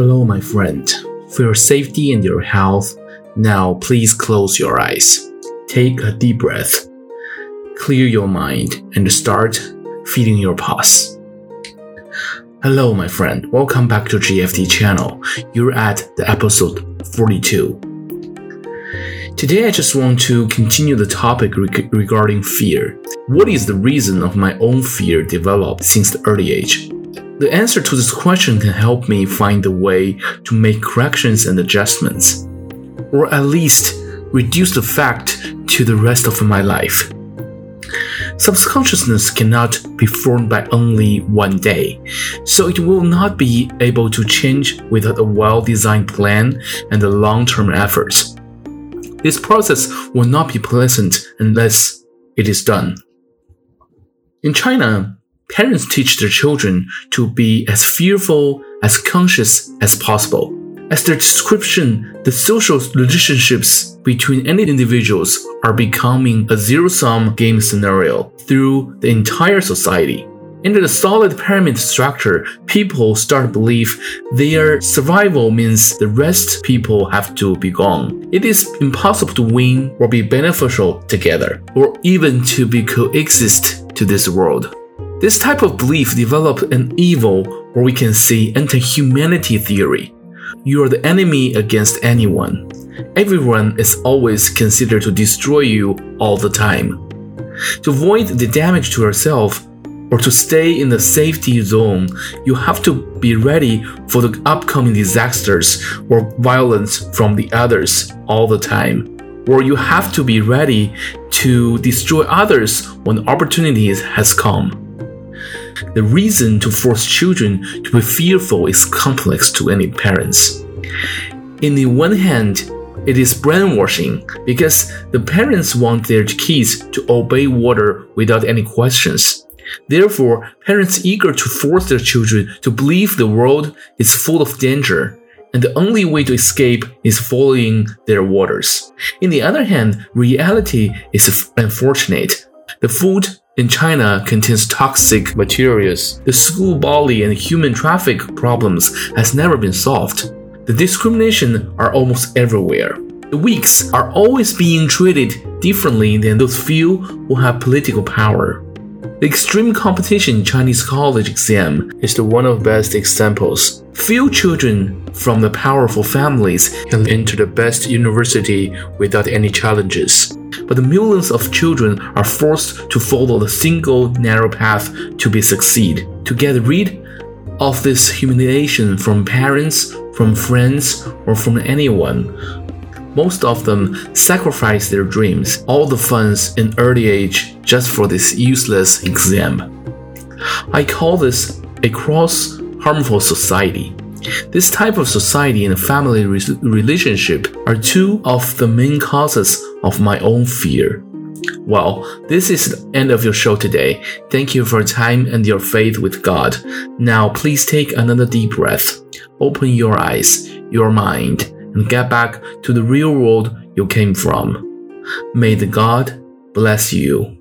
Hello, my friend. For your safety and your health, now please close your eyes. Take a deep breath. Clear your mind and start feeding your pulse. Hello, my friend. Welcome back to GFT channel. You're at the episode 42. Today, I just want to continue the topic regarding fear. What is the reason of my own fear developed since the early age? The answer to this question can help me find a way to make corrections and adjustments, or at least reduce the fact to the rest of my life. Subconsciousness cannot be formed by only one day, so it will not be able to change without a well designed plan and long term efforts. This process will not be pleasant unless it is done. In China, Parents teach their children to be as fearful, as conscious as possible. As their description, the social relationships between any individuals are becoming a zero sum game scenario through the entire society. Under the solid pyramid structure, people start to believe their survival means the rest people have to be gone. It is impossible to win or be beneficial together, or even to be coexist to this world. This type of belief developed an evil, or we can say anti-humanity theory. You are the enemy against anyone. Everyone is always considered to destroy you all the time. To avoid the damage to yourself, or to stay in the safety zone, you have to be ready for the upcoming disasters or violence from the others all the time. Or you have to be ready to destroy others when opportunities has come. The reason to force children to be fearful is complex to any parents. In the one hand, it is brainwashing because the parents want their kids to obey order without any questions. Therefore, parents eager to force their children to believe the world is full of danger and the only way to escape is following their orders. In the other hand, reality is unfortunate. The food in China contains toxic materials. The school bully and human traffic problems has never been solved. The discrimination are almost everywhere. The weaks are always being treated differently than those few who have political power. The extreme competition in Chinese college exam is the one of best examples. Few children from the powerful families can enter the best university without any challenges but millions of children are forced to follow the single narrow path to be succeed. To get rid of this humiliation from parents, from friends, or from anyone, most of them sacrifice their dreams, all the funds in early age just for this useless exam. I call this a cross harmful society. This type of society and family re relationship are two of the main causes of my own fear. Well, this is the end of your show today. Thank you for your time and your faith with God. Now, please take another deep breath, open your eyes, your mind, and get back to the real world you came from. May the God bless you.